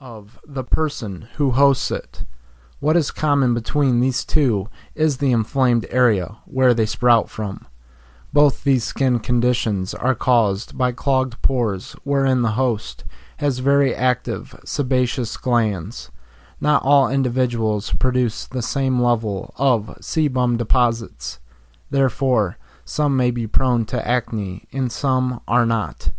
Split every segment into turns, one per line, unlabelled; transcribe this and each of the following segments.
of the person who hosts it. What is common between these two is the inflamed area where they sprout from. Both these skin conditions are caused by clogged pores wherein the host has very active sebaceous glands. Not all individuals produce the same level of sebum deposits. Therefore, some may be prone to acne and some are not.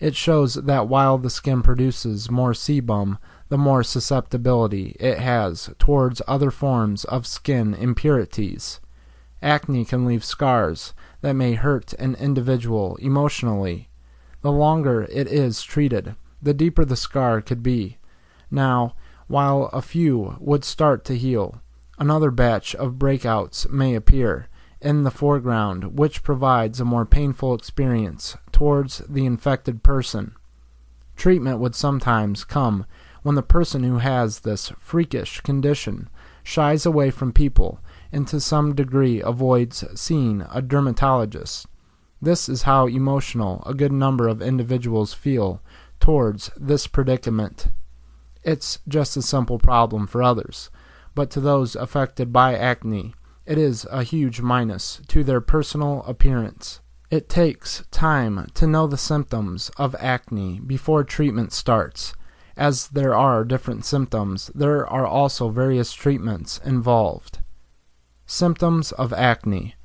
It shows that while the skin produces more sebum the more susceptibility it has towards other forms of skin impurities. Acne can leave scars that may hurt an individual emotionally. The longer it is treated, the deeper the scar could be. Now, while a few would start to heal, another batch of breakouts may appear in the foreground which provides a more painful experience towards the infected person. Treatment would sometimes come when the person who has this freakish condition shies away from people and to some degree avoids seeing a dermatologist. This is how emotional a good number of individuals feel towards this predicament. It's just a simple problem for others, but to those affected by acne, it is a huge minus to their personal appearance. It takes time to know the symptoms of acne before treatment starts as there are different symptoms, there are also various treatments involved. Symptoms of acne.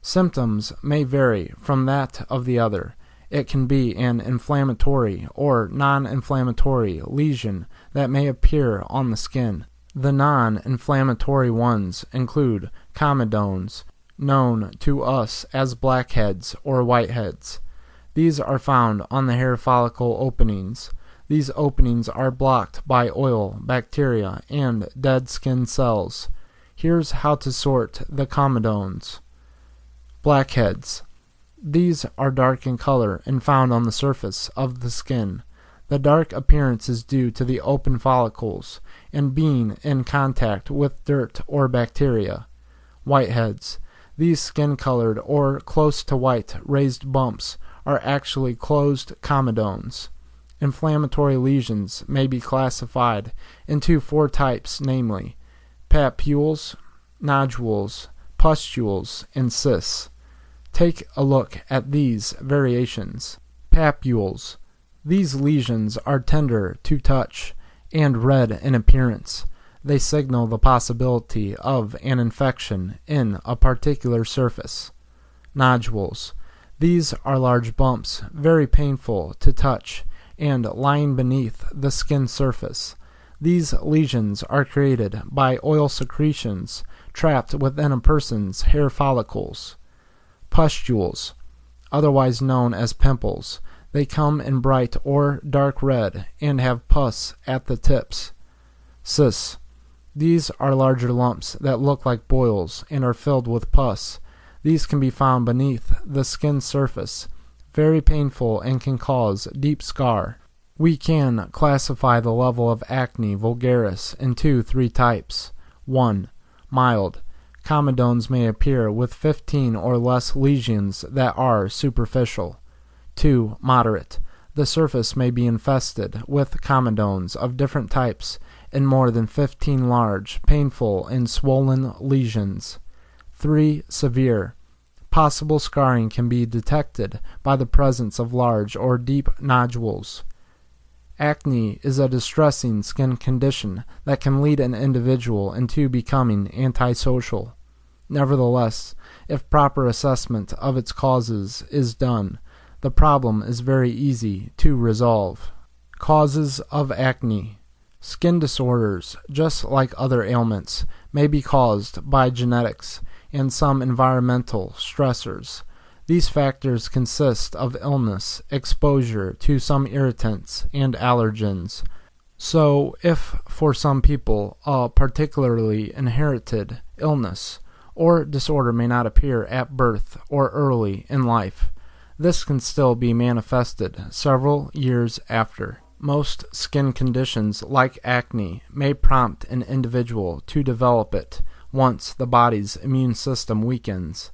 Symptoms may vary from that of the other. It can be an inflammatory or non inflammatory lesion that may appear on the skin. The non inflammatory ones include comedones, known to us as blackheads or whiteheads. These are found on the hair follicle openings. These openings are blocked by oil, bacteria, and dead skin cells. Here's how to sort the comedones. Blackheads. These are dark in color and found on the surface of the skin. The dark appearance is due to the open follicles and being in contact with dirt or bacteria. Whiteheads. These skin colored or close to white raised bumps are actually closed comedones. Inflammatory lesions may be classified into four types, namely papules, nodules, pustules, and cysts. Take a look at these variations. Papules. These lesions are tender to touch and red in appearance. They signal the possibility of an infection in a particular surface. Nodules. These are large bumps, very painful to touch and lying beneath the skin surface. These lesions are created by oil secretions trapped within a person's hair follicles. Pustules, otherwise known as pimples, they come in bright or dark red and have pus at the tips. Cysts. These are larger lumps that look like boils and are filled with pus. These can be found beneath the skin surface very painful and can cause deep scar. We can classify the level of acne vulgaris into three types. 1. Mild. Comedones may appear with 15 or less lesions that are superficial. 2. Moderate. The surface may be infested with comedones of different types and more than 15 large, painful, and swollen lesions. 3. Severe. Possible scarring can be detected by the presence of large or deep nodules. Acne is a distressing skin condition that can lead an individual into becoming antisocial. Nevertheless, if proper assessment of its causes is done, the problem is very easy to resolve. Causes of acne. Skin disorders, just like other ailments, may be caused by genetics and some environmental stressors. These factors consist of illness, exposure to some irritants, and allergens. So, if for some people a particularly inherited illness or disorder may not appear at birth or early in life, this can still be manifested several years after. Most skin conditions, like acne, may prompt an individual to develop it once the body's immune system weakens.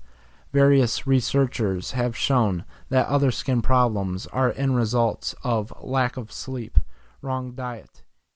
Various researchers have shown that other skin problems are end results of lack of sleep, wrong diet,